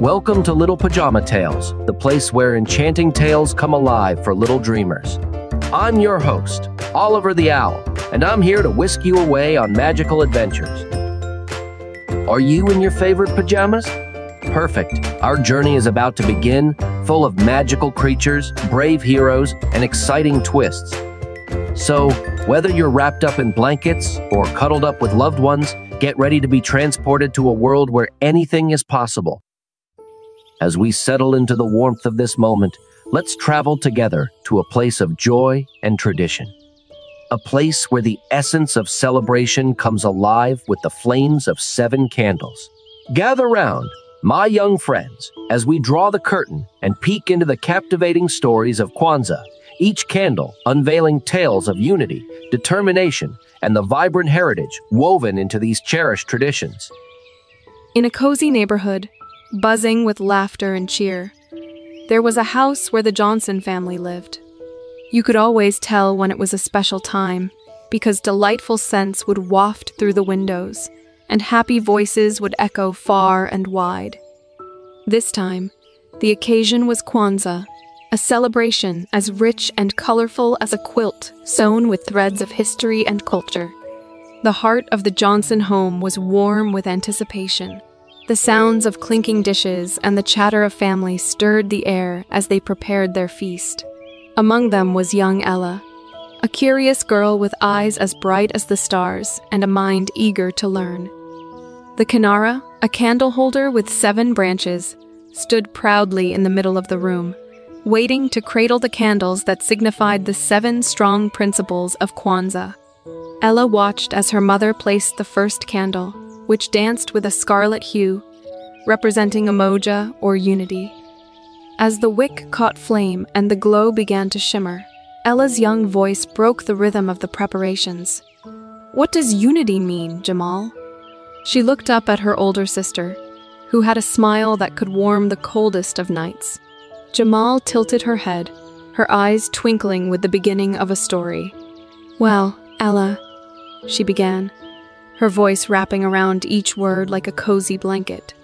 Welcome to Little Pajama Tales, the place where enchanting tales come alive for little dreamers. I'm your host, Oliver the Owl, and I'm here to whisk you away on magical adventures. Are you in your favorite pajamas? Perfect. Our journey is about to begin, full of magical creatures, brave heroes, and exciting twists. So, whether you're wrapped up in blankets or cuddled up with loved ones, get ready to be transported to a world where anything is possible. As we settle into the warmth of this moment, let's travel together to a place of joy and tradition. A place where the essence of celebration comes alive with the flames of seven candles. Gather round, my young friends, as we draw the curtain and peek into the captivating stories of Kwanzaa, each candle unveiling tales of unity, determination, and the vibrant heritage woven into these cherished traditions. In a cozy neighborhood, buzzing with laughter and cheer. There was a house where the Johnson family lived. You could always tell when it was a special time because delightful scents would waft through the windows and happy voices would echo far and wide. This time, the occasion was Kwanzaa, a celebration as rich and colorful as a quilt sewn with threads of history and culture. The heart of the Johnson home was warm with anticipation the sounds of clinking dishes and the chatter of family stirred the air as they prepared their feast. Among them was young Ella, a curious girl with eyes as bright as the stars and a mind eager to learn. The Kinara, a candle holder with seven branches, stood proudly in the middle of the room, waiting to cradle the candles that signified the seven strong principles of Kwanzaa. Ella watched as her mother placed the first candle, which danced with a scarlet hue, representing Umoja or unity. As the wick caught flame and the glow began to shimmer, Ella's young voice broke the rhythm of the preparations. What does unity mean, Jamal? She looked up at her older sister, who had a smile that could warm the coldest of nights. Jamal tilted her head, her eyes twinkling with the beginning of a story. Well, Ella, she began, her voice wrapping around each word like a cozy blanket.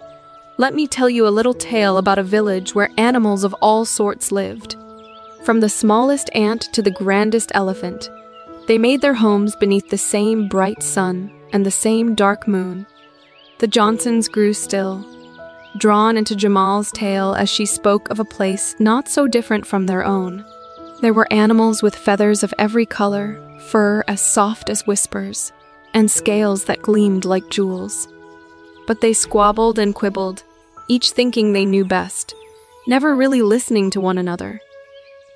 Let me tell you a little tale about a village where animals of all sorts lived. From the smallest ant to the grandest elephant, they made their homes beneath the same bright sun and the same dark moon. The Johnsons grew still, drawn into Jamal's tale as she spoke of a place not so different from their own. There were animals with feathers of every color, fur as soft as whispers, and scales that gleamed like jewels. But they squabbled and quibbled, each thinking they knew best, never really listening to one another.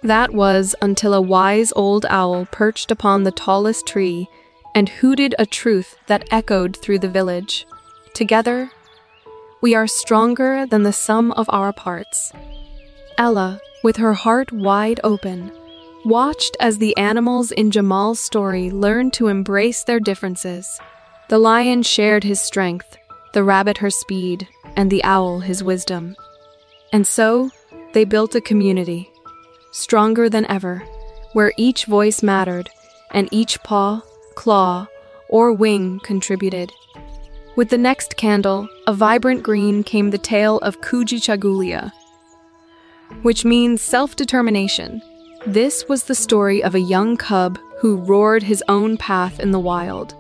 That was until a wise old owl perched upon the tallest tree and hooted a truth that echoed through the village. Together, we are stronger than the sum of our parts. Ella, with her heart wide open, watched as the animals in Jamal's story learned to embrace their differences. The lion shared his strength, the rabbit her speed, and the owl his wisdom. And so, they built a community, stronger than ever, where each voice mattered and each paw, claw, or wing contributed. With the next candle, a vibrant green, came the tale of Kujichagulia, which means self determination this was the story of a young cub who roared his own path in the wild,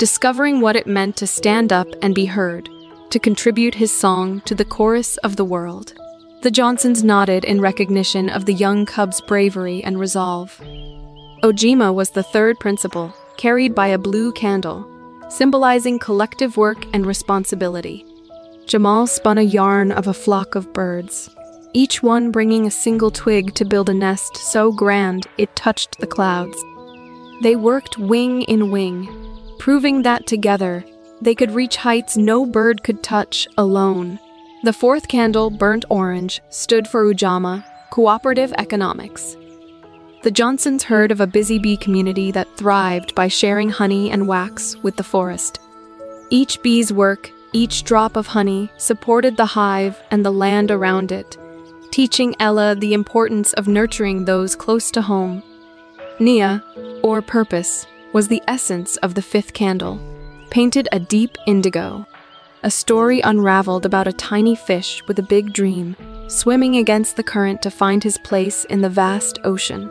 discovering what it meant to stand up and be heard, to contribute his song to the chorus of the world. The Johnsons nodded in recognition of the young cub's bravery and resolve. Ujima was the third principle, carried by a blue candle, symbolizing collective work and responsibility. Jamal spun a yarn of a flock of birds, each one bringing a single twig to build a nest so grand it touched the clouds. They worked wing in wing, proving that together they could reach heights no bird could touch alone. The fourth candle, burnt orange, stood for Ujamaa, cooperative economics. The Johnsons heard of a busy bee community that thrived by sharing honey and wax with the forest. Each bee's work, each drop of honey, supported the hive and the land around it, teaching Ella the importance of nurturing those close to home. Nia, or purpose, was the essence of the fifth candle, painted a deep indigo. a story unraveled about a tiny fish with a big dream, swimming against the current to find his place in the vast ocean.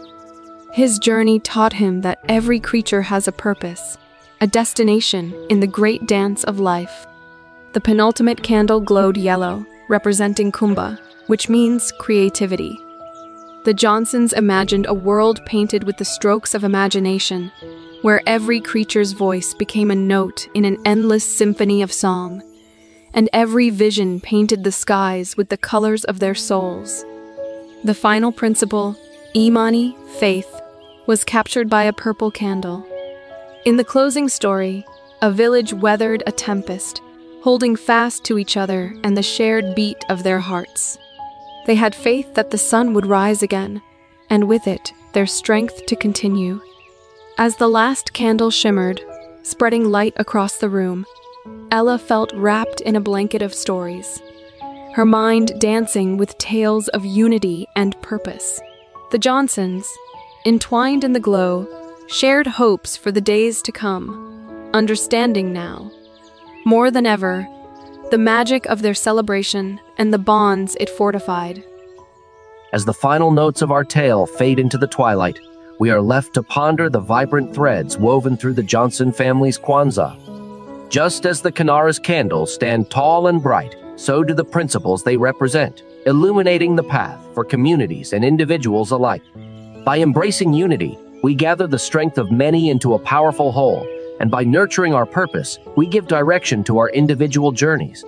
His journey taught him that every creature has a purpose, a destination in the great dance of life. The penultimate candle glowed yellow, representing Kuumba, which means creativity. The Johnsons imagined a world painted with the strokes of imagination, where every creature's voice became a note in an endless symphony of song, and every vision painted the skies with the colors of their souls. The final principle, Imani, faith, was captured by a purple candle. In the closing story, a village weathered a tempest, holding fast to each other and the shared beat of their hearts. They had faith that the sun would rise again, and with it, their strength to continue. As the last candle shimmered, spreading light across the room, Ella felt wrapped in a blanket of stories, her mind dancing with tales of unity and purpose. The Johnsons, entwined in the glow, shared hopes for the days to come, understanding now, more than ever, the magic of their celebration and the bonds it fortified. As the final notes of our tale fade into the twilight, we are left to ponder the vibrant threads woven through the Johnson family's Kwanzaa. Just as the Kinara's candles stand tall and bright, so do the principles they represent, illuminating the path for communities and individuals alike. By embracing unity, we gather the strength of many into a powerful whole, and by nurturing our purpose, we give direction to our individual journeys.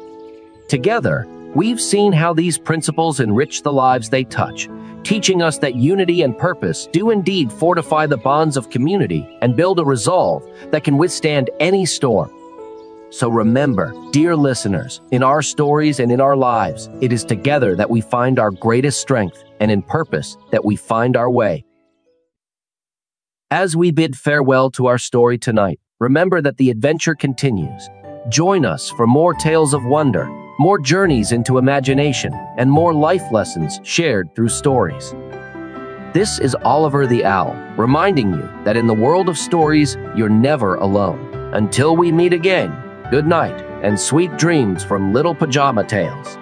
Together, we've seen how these principles enrich the lives they touch, teaching us that unity and purpose do indeed fortify the bonds of community and build a resolve that can withstand any storm. So remember, dear listeners, in our stories and in our lives, it is together that we find our greatest strength and in purpose that we find our way. As we bid farewell to our story tonight, remember that the adventure continues. Join us for more tales of wonder, more journeys into imagination, and more life lessons shared through stories. This is Oliver the Owl, reminding you that in the world of stories, you're never alone. Until we meet again, good night and sweet dreams from Little Pajama Tales.